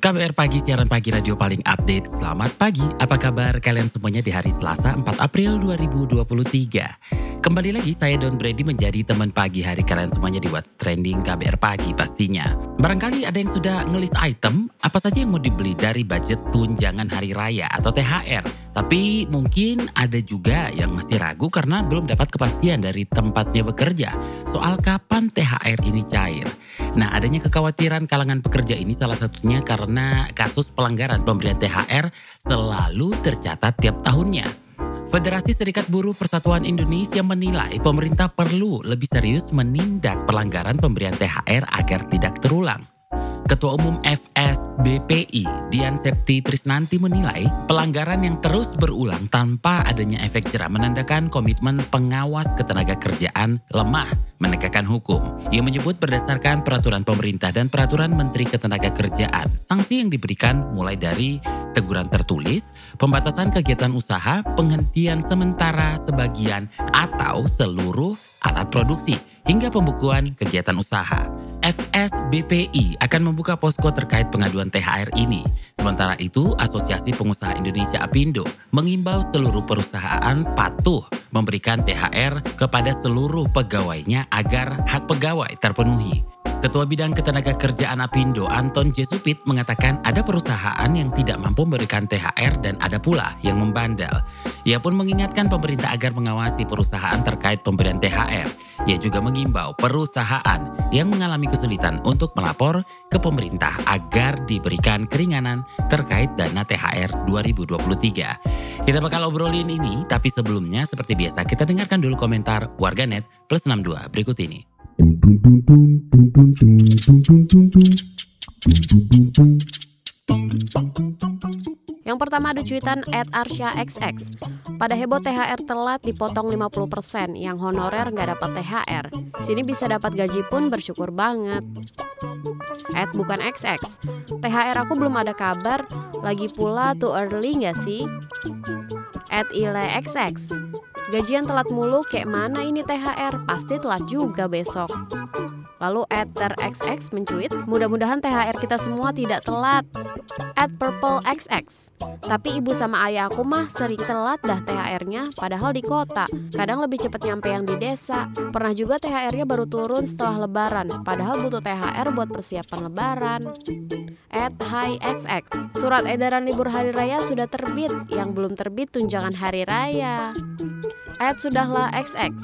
KBR Pagi, siaran pagi radio paling update. Selamat pagi, apa kabar kalian semuanya di hari Selasa 4 April 2023? Kembali lagi saya Don Brady menjadi teman pagi hari kalian semuanya di What's Trending KBR Pagi pastinya. Barangkali ada yang sudah ngelis item, apa saja yang mau dibeli dari budget tunjangan hari raya atau THR. Tapi mungkin ada juga yang masih ragu karena belum dapat kepastian dari tempatnya bekerja soal kapan THR ini cair. Nah, adanya kekhawatiran kalangan pekerja ini salah satunya karena kasus pelanggaran pemberian THR selalu tercatat tiap tahunnya. Federasi Serikat Buruh Persatuan Indonesia menilai pemerintah perlu lebih serius menindak pelanggaran pemberian THR agar tidak terulang. Ketua Umum FSBPI Dian Septi Trisnanti menilai pelanggaran yang terus berulang tanpa adanya efek jerah menandakan komitmen pengawas ketenaga kerjaan lemah menegakkan hukum. Ia menyebut berdasarkan peraturan pemerintah dan peraturan Menteri Ketenaga Kerjaan, sanksi yang diberikan mulai dari teguran tertulis, pembatasan kegiatan usaha, penghentian sementara sebagian atau seluruh alat produksi, hingga pembukuan kegiatan usaha. FSBPI akan membuka posko terkait pengaduan THR ini. Sementara itu, Asosiasi Pengusaha Indonesia Apindo mengimbau seluruh perusahaan patuh memberikan THR kepada seluruh pegawainya agar hak pegawai terpenuhi. Ketua Bidang Ketenaga Kerjaan Apindo Anton Jesupit mengatakan ada perusahaan yang tidak mampu memberikan THR dan ada pula yang membandel. Ia pun mengingatkan pemerintah agar mengawasi perusahaan terkait pemberian THR. Ia juga mengimbau perusahaan yang mengalami kesulitan untuk melapor ke pemerintah agar diberikan keringanan terkait dana THR 2023. Kita bakal obrolin ini, tapi sebelumnya seperti biasa kita dengarkan dulu komentar warganet plus 62 berikut ini. Yang pertama ada cuitan at Arsya XX. Pada heboh THR telat dipotong 50%, yang honorer nggak dapat THR. Sini bisa dapat gaji pun bersyukur banget. At bukan XX. THR aku belum ada kabar, lagi pula too early nggak sih? At Ile XX. Gajian telat mulu, kayak mana ini THR? Pasti telat juga besok. Lalu Ether XX mencuit, mudah-mudahan THR kita semua tidak telat. At Purple XX. Tapi ibu sama ayah aku mah sering telat dah THR-nya, padahal di kota. Kadang lebih cepat nyampe yang di desa. Pernah juga THR-nya baru turun setelah lebaran, padahal butuh THR buat persiapan lebaran. At High XX. Surat edaran libur hari raya sudah terbit, yang belum terbit tunjangan hari raya. At Sudahlah XX.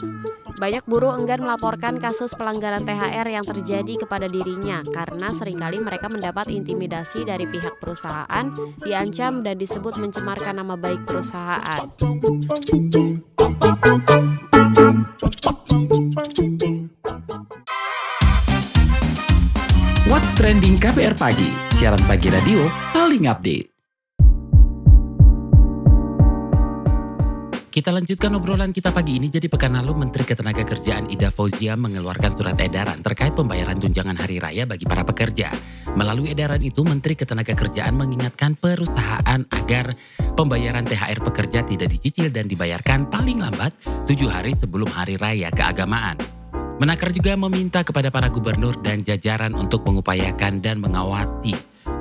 Banyak buruh enggan melaporkan kasus pelanggaran THR yang terjadi kepada dirinya karena sering kali mereka mendapat intimidasi dari pihak perusahaan, diancam dan disebut mencemarkan nama baik perusahaan. What's Trending KBR Pagi, siaran pagi radio paling update. Kita lanjutkan obrolan kita pagi ini. Jadi pekan lalu Menteri Ketenagakerjaan Ida Fauzia mengeluarkan surat edaran terkait pembayaran tunjangan hari raya bagi para pekerja. Melalui edaran itu, Menteri Ketenagakerjaan mengingatkan perusahaan agar pembayaran THR pekerja tidak dicicil dan dibayarkan paling lambat tujuh hari sebelum hari raya keagamaan. Menakar juga meminta kepada para gubernur dan jajaran untuk mengupayakan dan mengawasi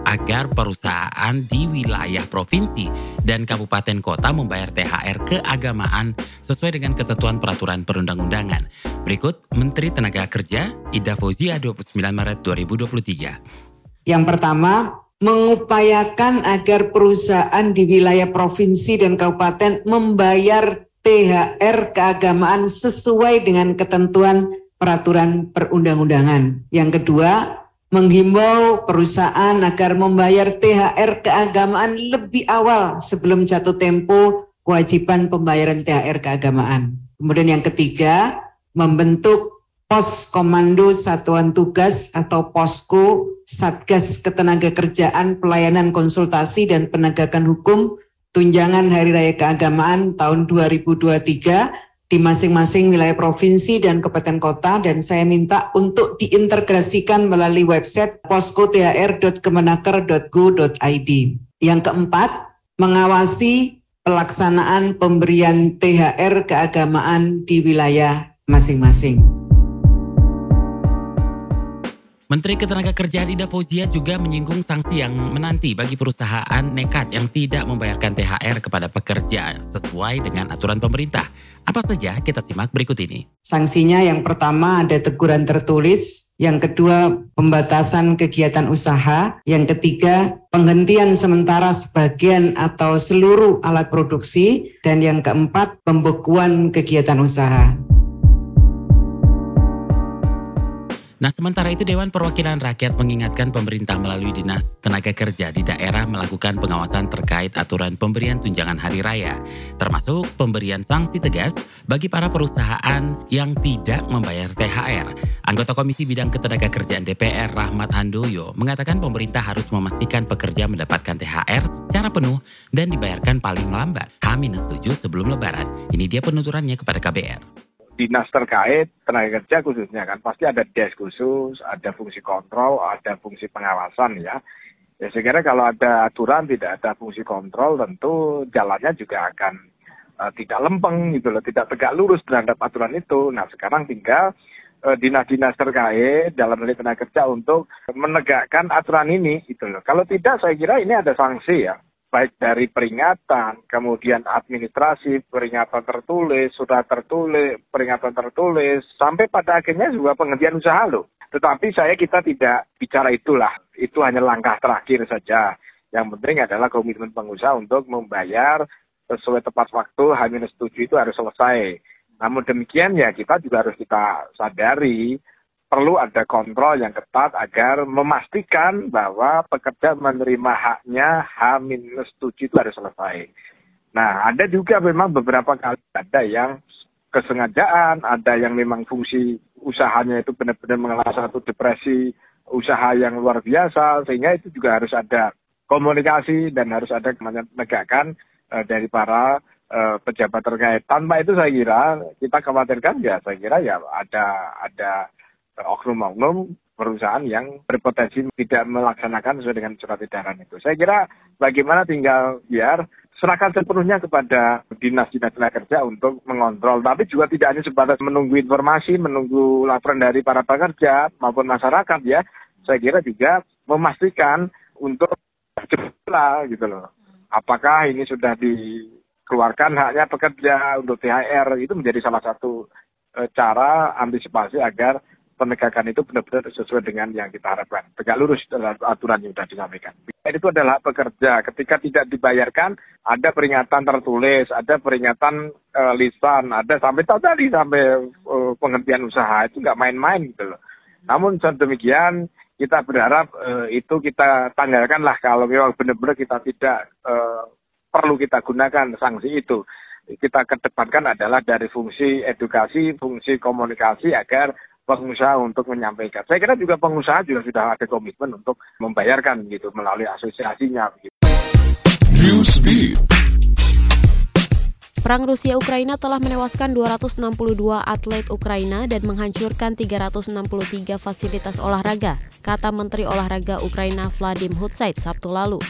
agar perusahaan di wilayah provinsi dan kabupaten kota membayar THR keagamaan sesuai dengan ketentuan peraturan perundang-undangan. Berikut Menteri Tenaga Kerja Ida Fauzia 29 Maret 2023. Yang pertama, mengupayakan agar perusahaan di wilayah provinsi dan kabupaten membayar THR keagamaan sesuai dengan ketentuan peraturan perundang-undangan. Yang kedua, menghimbau perusahaan agar membayar THR keagamaan lebih awal sebelum jatuh tempo kewajiban pembayaran THR keagamaan. Kemudian yang ketiga, membentuk pos komando satuan tugas atau posko Satgas Ketenagakerjaan Pelayanan Konsultasi dan Penegakan Hukum Tunjangan Hari Raya Keagamaan tahun 2023 di masing-masing wilayah provinsi dan kabupaten kota dan saya minta untuk diintegrasikan melalui website poskothr.kemenaker.go.id. Yang keempat, mengawasi pelaksanaan pemberian THR keagamaan di wilayah masing-masing. Menteri Ketenagakerjaan Ida Fauzia juga menyinggung sanksi yang menanti bagi perusahaan nekat yang tidak membayarkan THR kepada pekerja sesuai dengan aturan pemerintah. Apa saja kita simak berikut ini. Sanksinya yang pertama ada teguran tertulis, yang kedua pembatasan kegiatan usaha, yang ketiga penghentian sementara sebagian atau seluruh alat produksi, dan yang keempat pembekuan kegiatan usaha. Nah, sementara itu Dewan Perwakilan Rakyat mengingatkan pemerintah melalui Dinas Tenaga Kerja di daerah melakukan pengawasan terkait aturan pemberian tunjangan hari raya, termasuk pemberian sanksi tegas bagi para perusahaan yang tidak membayar THR. Anggota Komisi Bidang Ketenaga Kerjaan DPR Rahmat Handoyo mengatakan pemerintah harus memastikan pekerja mendapatkan THR secara penuh dan dibayarkan paling lambat H-7 sebelum lebaran. Ini dia penuturannya kepada KBR dinas terkait tenaga kerja khususnya kan pasti ada desk khusus, ada fungsi kontrol, ada fungsi pengawasan ya. Ya saya kalau ada aturan tidak ada fungsi kontrol tentu jalannya juga akan uh, tidak lempeng gitu loh, tidak tegak lurus terhadap aturan itu. Nah sekarang tinggal uh, dinas-dinas terkait dalam hal tenaga kerja untuk menegakkan aturan ini gitu loh. Kalau tidak saya kira ini ada sanksi ya baik dari peringatan, kemudian administrasi, peringatan tertulis, sudah tertulis, peringatan tertulis, sampai pada akhirnya juga penghentian usaha loh. Tetapi saya kita tidak bicara itulah, itu hanya langkah terakhir saja. Yang penting adalah komitmen pengusaha untuk membayar sesuai tepat waktu H-7 itu harus selesai. Namun demikian ya kita juga harus kita sadari perlu ada kontrol yang ketat agar memastikan bahwa pekerja menerima haknya H-7 itu harus selesai. Nah, ada juga memang beberapa kali ada yang kesengajaan, ada yang memang fungsi usahanya itu benar-benar mengalami satu depresi usaha yang luar biasa, sehingga itu juga harus ada komunikasi dan harus ada menegakkan uh, dari para uh, pejabat terkait. Tanpa itu saya kira kita khawatirkan ya, saya kira ya ada ada oknum-oknum perusahaan yang berpotensi tidak melaksanakan sesuai dengan surat edaran itu. Saya kira bagaimana tinggal biar serahkan sepenuhnya kepada dinas-dinas tenaga kerja untuk mengontrol. Tapi juga tidak hanya sebatas menunggu informasi, menunggu laporan dari para pekerja maupun masyarakat ya. Saya kira juga memastikan untuk cepat gitu loh. Apakah ini sudah dikeluarkan haknya pekerja untuk THR itu menjadi salah satu e, cara antisipasi agar penegakan itu benar-benar sesuai dengan yang kita harapkan. Tegak lurus dalam aturan yang sudah disampaikan. Itu adalah pekerja. Ketika tidak dibayarkan, ada peringatan tertulis, ada peringatan uh, lisan, ada sampai tadi sampai uh, penghentian usaha. Itu nggak main-main gitu loh. Namun demikian, kita berharap uh, itu kita tanggalkan lah kalau memang benar-benar kita tidak uh, perlu kita gunakan sanksi itu kita kedepankan adalah dari fungsi edukasi, fungsi komunikasi agar pengusaha untuk menyampaikan. Saya kira juga pengusaha juga sudah ada komitmen untuk membayarkan gitu melalui asosiasinya. Gitu. Perang Rusia Ukraina telah menewaskan 262 atlet Ukraina dan menghancurkan 363 fasilitas olahraga, kata Menteri Olahraga Ukraina Vladim Hutsait Sabtu lalu.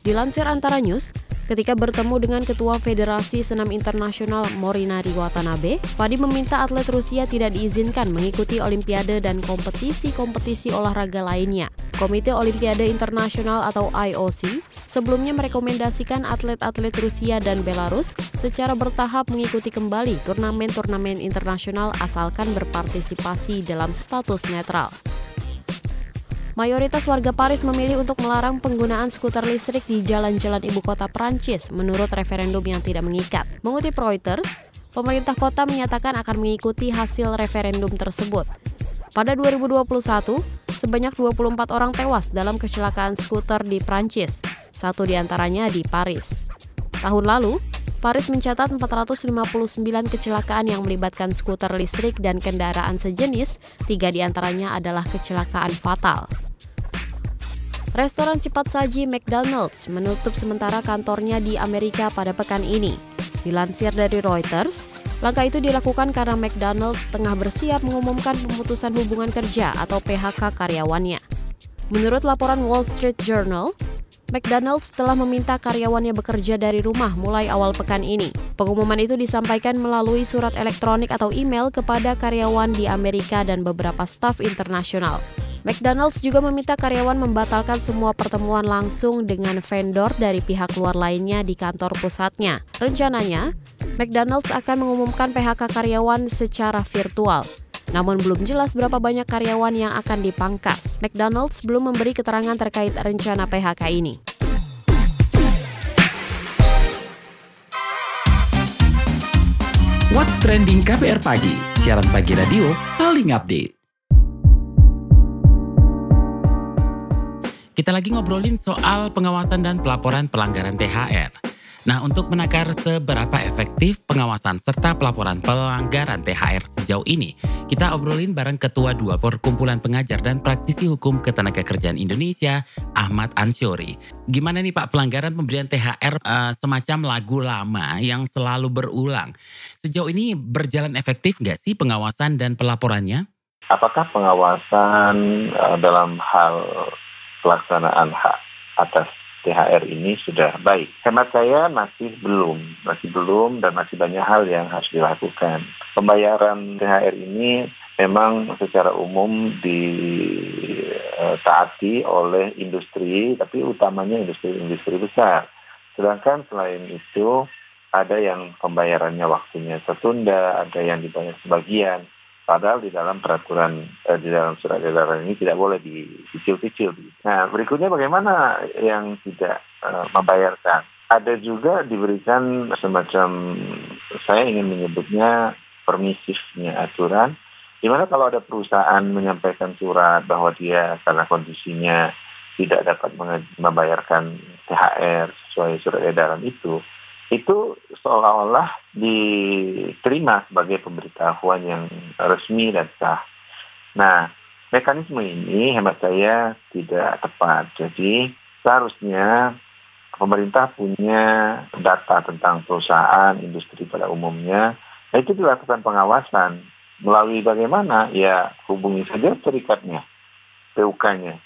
Dilansir antara news, Ketika bertemu dengan Ketua Federasi Senam Internasional Morinari Watanabe, Fadi meminta atlet Rusia tidak diizinkan mengikuti Olimpiade dan kompetisi-kompetisi olahraga lainnya. Komite Olimpiade Internasional atau IOC sebelumnya merekomendasikan atlet-atlet Rusia dan Belarus secara bertahap mengikuti kembali turnamen-turnamen internasional asalkan berpartisipasi dalam status netral. Mayoritas warga Paris memilih untuk melarang penggunaan skuter listrik di jalan-jalan ibu kota Prancis menurut referendum yang tidak mengikat. Mengutip Reuters, pemerintah kota menyatakan akan mengikuti hasil referendum tersebut. Pada 2021, sebanyak 24 orang tewas dalam kecelakaan skuter di Prancis, satu di antaranya di Paris. Tahun lalu, Paris mencatat 459 kecelakaan yang melibatkan skuter listrik dan kendaraan sejenis, tiga di antaranya adalah kecelakaan fatal. Restoran cepat saji McDonald's menutup sementara kantornya di Amerika pada pekan ini. Dilansir dari Reuters, Langkah itu dilakukan karena McDonald's tengah bersiap mengumumkan pemutusan hubungan kerja atau PHK karyawannya. Menurut laporan Wall Street Journal, McDonald's telah meminta karyawannya bekerja dari rumah mulai awal pekan ini. Pengumuman itu disampaikan melalui surat elektronik atau email kepada karyawan di Amerika dan beberapa staf internasional. McDonald's juga meminta karyawan membatalkan semua pertemuan langsung dengan vendor dari pihak luar lainnya di kantor pusatnya. Rencananya, McDonald's akan mengumumkan PHK karyawan secara virtual. Namun belum jelas berapa banyak karyawan yang akan dipangkas. McDonald's belum memberi keterangan terkait rencana PHK ini. What's Trending KPR Pagi, siaran pagi radio paling update. Kita lagi ngobrolin soal pengawasan dan pelaporan pelanggaran THR. Nah, untuk menakar seberapa efektif pengawasan serta pelaporan pelanggaran THR sejauh ini, kita obrolin bareng Ketua Dua Perkumpulan Pengajar dan Praktisi Hukum Ketenagakerjaan Indonesia, Ahmad Ansyori. Gimana nih Pak pelanggaran pemberian THR uh, eh, semacam lagu lama yang selalu berulang? Sejauh ini berjalan efektif nggak sih pengawasan dan pelaporannya? Apakah pengawasan uh, dalam hal pelaksanaan hak atas THR ini sudah baik. Hemat saya masih belum, masih belum dan masih banyak hal yang harus dilakukan. Pembayaran THR ini memang secara umum ditaati oleh industri, tapi utamanya industri-industri besar. Sedangkan selain itu ada yang pembayarannya waktunya tertunda, ada yang dibayar sebagian. Padahal di dalam peraturan eh, di dalam surat edaran ini tidak boleh dicicil-cicil. Nah berikutnya bagaimana yang tidak eh, membayarkan? Ada juga diberikan semacam saya ingin menyebutnya permisifnya aturan, di mana kalau ada perusahaan menyampaikan surat bahwa dia karena kondisinya tidak dapat membayarkan THR sesuai surat edaran itu, itu seolah-olah diterima sebagai pemberitahuan yang resmi dan sah. Nah, mekanisme ini hemat saya tidak tepat. Jadi seharusnya pemerintah punya data tentang perusahaan, industri pada umumnya, nah itu dilakukan pengawasan. Melalui bagaimana? Ya hubungi saja serikatnya, PUK-nya.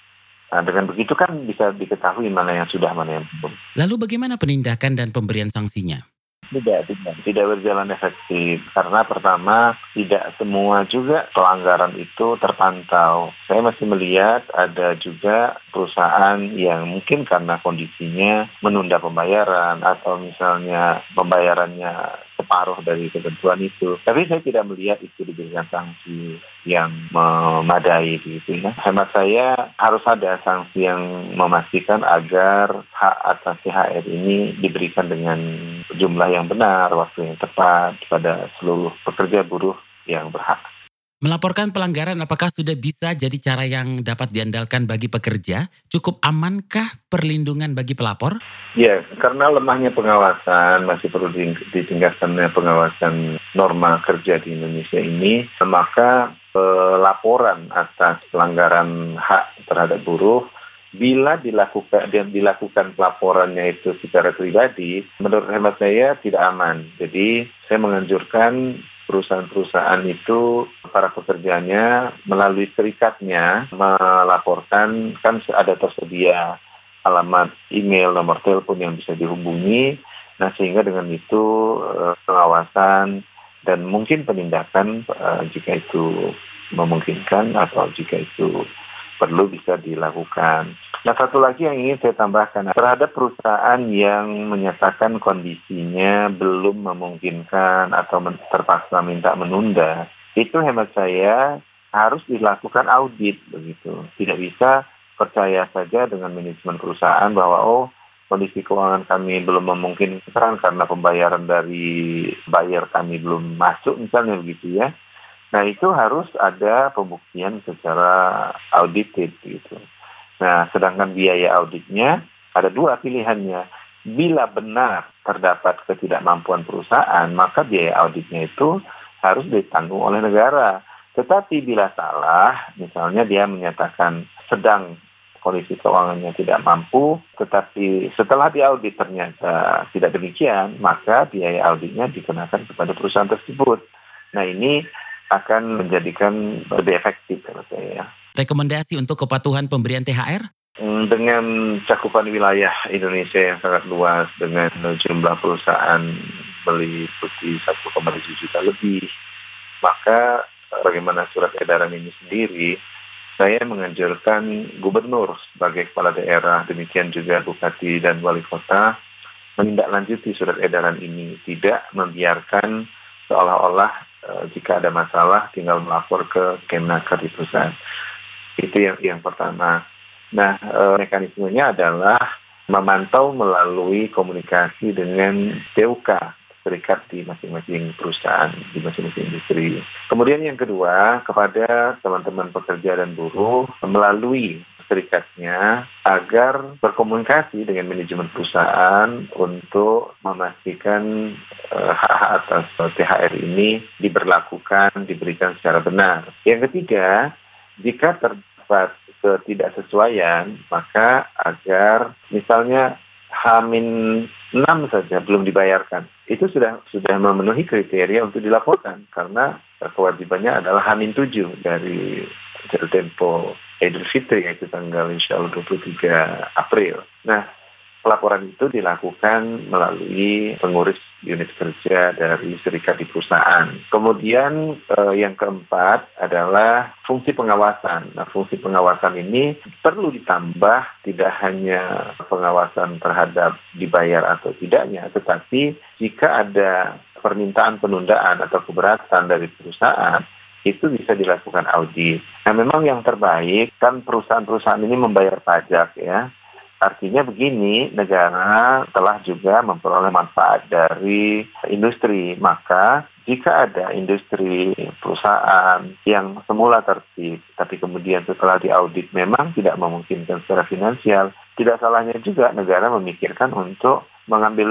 Nah, dengan begitu kan bisa diketahui mana yang sudah, mana yang belum. Lalu bagaimana penindakan dan pemberian sanksinya? Tidak, tidak, tidak berjalan efektif. Karena pertama, tidak semua juga pelanggaran itu terpantau. Saya masih melihat ada juga perusahaan yang mungkin karena kondisinya menunda pembayaran atau misalnya pembayarannya separuh dari ketentuan itu. Tapi saya tidak melihat itu diberikan sanksi yang memadai gitu ya. Hemat saya harus ada sanksi yang memastikan agar hak atas THR ini diberikan dengan jumlah yang benar, waktu yang tepat pada seluruh pekerja buruh yang berhak. Melaporkan pelanggaran apakah sudah bisa jadi cara yang dapat diandalkan bagi pekerja? Cukup amankah perlindungan bagi pelapor? Ya, karena lemahnya pengawasan, masih perlu ditingkatkannya pengawasan norma kerja di Indonesia ini, maka pelaporan atas pelanggaran hak terhadap buruh bila dilakukan dan dilakukan pelaporannya itu secara pribadi, menurut hemat saya tidak aman. Jadi saya menganjurkan perusahaan-perusahaan itu para pekerjanya melalui serikatnya melaporkan kan ada tersedia alamat email, nomor telepon yang bisa dihubungi. Nah sehingga dengan itu eh, pengawasan dan mungkin penindakan eh, jika itu memungkinkan atau jika itu perlu bisa dilakukan. Nah satu lagi yang ingin saya tambahkan terhadap perusahaan yang menyatakan kondisinya belum memungkinkan atau terpaksa minta menunda, itu hemat saya harus dilakukan audit begitu. Tidak bisa percaya saja dengan manajemen perusahaan bahwa oh kondisi keuangan kami belum memungkinkan karena pembayaran dari bayar kami belum masuk misalnya begitu ya Nah itu harus ada pembuktian secara audited gitu. Nah sedangkan biaya auditnya ada dua pilihannya. Bila benar terdapat ketidakmampuan perusahaan, maka biaya auditnya itu harus ditanggung oleh negara. Tetapi bila salah, misalnya dia menyatakan sedang kondisi keuangannya tidak mampu, tetapi setelah diaudit ternyata tidak demikian, maka biaya auditnya dikenakan kepada perusahaan tersebut. Nah ini akan menjadikan lebih efektif kalau saya. Rekomendasi untuk kepatuhan pemberian THR? Hmm, dengan cakupan wilayah Indonesia yang sangat luas, dengan jumlah perusahaan meliputi 1,7 juta lebih, maka bagaimana surat edaran ini sendiri, saya menganjurkan gubernur sebagai kepala daerah, demikian juga bupati dan wali kota, menindaklanjuti surat edaran ini, tidak membiarkan seolah-olah uh, jika ada masalah tinggal melapor ke Kemenaker di pusat. Itu yang yang pertama. Nah, uh, mekanismenya adalah memantau melalui komunikasi dengan TUK serikat di masing-masing perusahaan, di masing-masing industri. Kemudian yang kedua, kepada teman-teman pekerja dan buruh melalui serikatnya agar berkomunikasi dengan manajemen perusahaan untuk memastikan uh, hak atas THR ini diberlakukan, diberikan secara benar. Yang ketiga, jika terdapat ketidaksesuaian, maka agar misalnya Hamin 6 saja belum dibayarkan. Itu sudah sudah memenuhi kriteria untuk dilaporkan karena kewajibannya adalah Hamin 7 dari tempo Idul Fitri yaitu tanggal insya Allah 23 April. Nah, Pelaporan itu dilakukan melalui pengurus unit kerja dari serikat di perusahaan. Kemudian eh, yang keempat adalah fungsi pengawasan. Nah, fungsi pengawasan ini perlu ditambah tidak hanya pengawasan terhadap dibayar atau tidaknya, tetapi jika ada permintaan penundaan atau keberatan dari perusahaan, itu bisa dilakukan audit. Nah, memang yang terbaik kan perusahaan-perusahaan ini membayar pajak ya Artinya begini, negara telah juga memperoleh manfaat dari industri. Maka jika ada industri perusahaan yang semula tertib, tapi kemudian setelah diaudit memang tidak memungkinkan secara finansial, tidak salahnya juga negara memikirkan untuk mengambil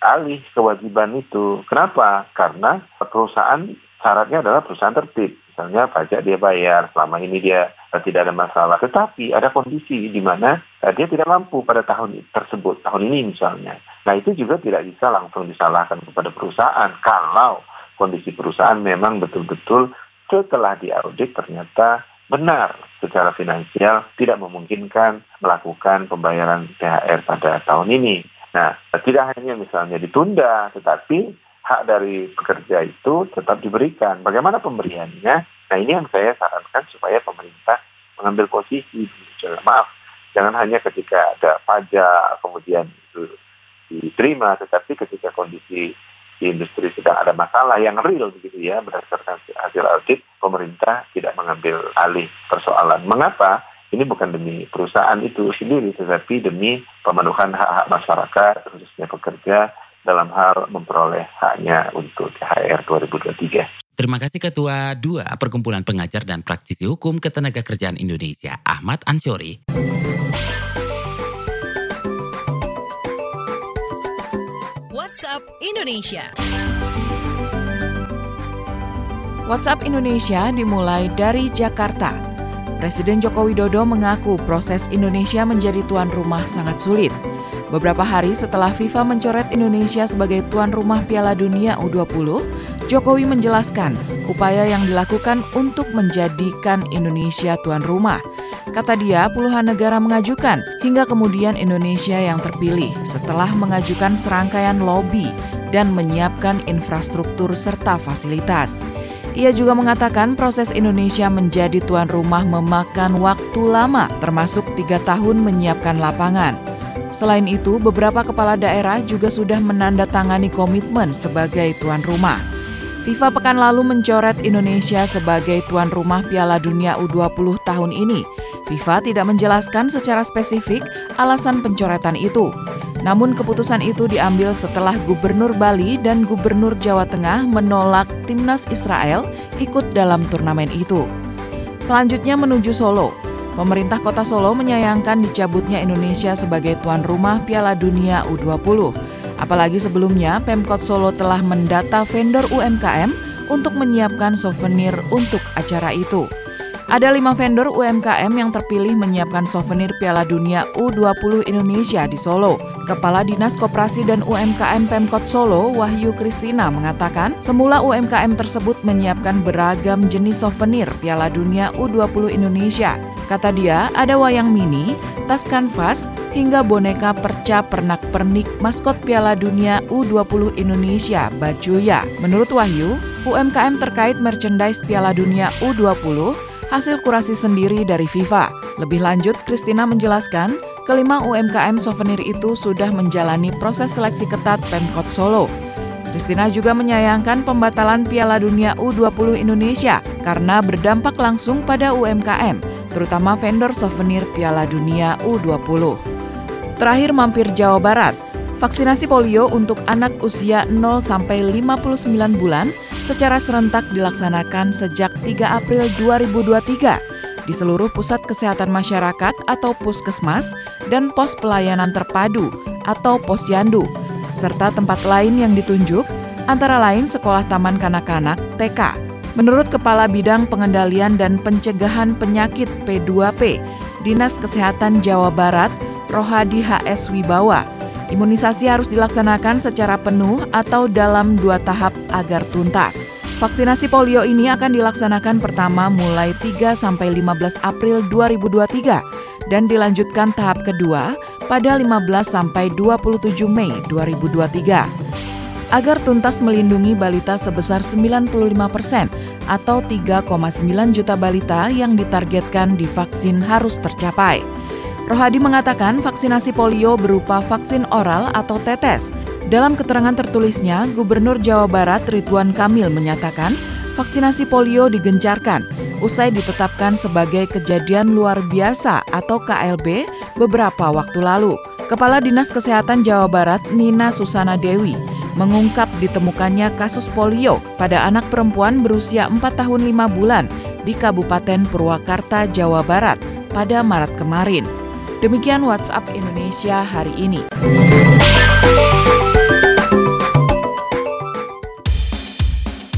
alih kewajiban itu. Kenapa? Karena perusahaan syaratnya adalah perusahaan tertib. Misalnya pajak dia bayar, selama ini dia uh, tidak ada masalah. Tetapi ada kondisi di mana uh, dia tidak mampu pada tahun tersebut, tahun ini misalnya. Nah itu juga tidak bisa langsung disalahkan kepada perusahaan kalau kondisi perusahaan memang betul-betul setelah diaudit ternyata benar secara finansial tidak memungkinkan melakukan pembayaran THR pada tahun ini. Nah, tidak hanya misalnya ditunda, tetapi hak dari pekerja itu tetap diberikan. Bagaimana pemberiannya? Nah ini yang saya sarankan supaya pemerintah mengambil posisi. Maaf, jangan hanya ketika ada pajak kemudian itu diterima, tetapi ketika kondisi di industri sedang ada masalah yang real begitu ya berdasarkan hasil audit pemerintah tidak mengambil alih persoalan. Mengapa? Ini bukan demi perusahaan itu sendiri, tetapi demi pemenuhan hak-hak masyarakat, khususnya pekerja, dalam hal memperoleh haknya untuk THR 2023. Terima kasih Ketua 2 Perkumpulan Pengajar dan Praktisi Hukum Ketenagakerjaan Indonesia, Ahmad Ansyori. WhatsApp Indonesia. WhatsApp Indonesia dimulai dari Jakarta. Presiden Joko Widodo mengaku proses Indonesia menjadi tuan rumah sangat sulit. Beberapa hari setelah FIFA mencoret Indonesia sebagai tuan rumah Piala Dunia U20, Jokowi menjelaskan upaya yang dilakukan untuk menjadikan Indonesia tuan rumah. Kata dia, puluhan negara mengajukan, hingga kemudian Indonesia yang terpilih setelah mengajukan serangkaian lobby dan menyiapkan infrastruktur serta fasilitas. Ia juga mengatakan proses Indonesia menjadi tuan rumah memakan waktu lama, termasuk tiga tahun menyiapkan lapangan. Selain itu, beberapa kepala daerah juga sudah menandatangani komitmen sebagai tuan rumah. FIFA pekan lalu mencoret Indonesia sebagai tuan rumah Piala Dunia U20 tahun ini. FIFA tidak menjelaskan secara spesifik alasan pencoretan itu. Namun keputusan itu diambil setelah Gubernur Bali dan Gubernur Jawa Tengah menolak timnas Israel ikut dalam turnamen itu. Selanjutnya menuju Solo. Pemerintah Kota Solo menyayangkan dicabutnya Indonesia sebagai tuan rumah Piala Dunia U20. Apalagi sebelumnya Pemkot Solo telah mendata vendor UMKM untuk menyiapkan souvenir untuk acara itu. Ada lima vendor UMKM yang terpilih menyiapkan souvenir Piala Dunia U20 Indonesia di Solo. Kepala Dinas Koperasi dan UMKM Pemkot Solo, Wahyu Kristina, mengatakan semula UMKM tersebut menyiapkan beragam jenis souvenir Piala Dunia U20 Indonesia. Kata dia, ada wayang mini, tas kanvas, hingga boneka perca pernak-pernik maskot Piala Dunia U20 Indonesia, Bajuya. Menurut Wahyu, UMKM terkait merchandise Piala Dunia U20 hasil kurasi sendiri dari FIFA. Lebih lanjut, Christina menjelaskan, kelima UMKM souvenir itu sudah menjalani proses seleksi ketat Pemkot Solo. Christina juga menyayangkan pembatalan Piala Dunia U20 Indonesia karena berdampak langsung pada UMKM, terutama vendor souvenir Piala Dunia U20. Terakhir mampir Jawa Barat, vaksinasi polio untuk anak usia 0 sampai 59 bulan secara serentak dilaksanakan sejak 3 April 2023 di seluruh pusat kesehatan masyarakat atau puskesmas dan pos pelayanan terpadu atau posyandu, serta tempat lain yang ditunjuk, antara lain Sekolah Taman Kanak-Kanak TK. Menurut Kepala Bidang Pengendalian dan Pencegahan Penyakit P2P, Dinas Kesehatan Jawa Barat, Rohadi HS Wibawa, Imunisasi harus dilaksanakan secara penuh atau dalam dua tahap agar tuntas. Vaksinasi polio ini akan dilaksanakan pertama mulai 3 sampai 15 April 2023 dan dilanjutkan tahap kedua pada 15 sampai 27 Mei 2023. Agar tuntas melindungi balita sebesar 95 persen atau 3,9 juta balita yang ditargetkan divaksin harus tercapai. Rohadi mengatakan vaksinasi polio berupa vaksin oral atau tetes. Dalam keterangan tertulisnya, Gubernur Jawa Barat Ridwan Kamil menyatakan vaksinasi polio digencarkan usai ditetapkan sebagai kejadian luar biasa atau KLB beberapa waktu lalu. Kepala Dinas Kesehatan Jawa Barat Nina Susana Dewi mengungkap ditemukannya kasus polio pada anak perempuan berusia 4 tahun 5 bulan di Kabupaten Purwakarta, Jawa Barat pada Maret kemarin. Demikian WhatsApp Indonesia hari ini.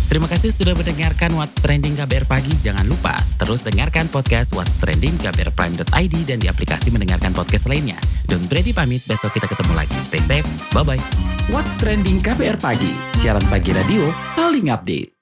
Terima kasih sudah mendengarkan What's Trending KBR Pagi. Jangan lupa terus dengarkan podcast What's Trending KBRPrime.id dan di aplikasi mendengarkan podcast lainnya. Don't ready pamit, besok kita ketemu lagi. Stay safe, bye-bye. What's Trending KBR Pagi, siaran pagi radio paling update.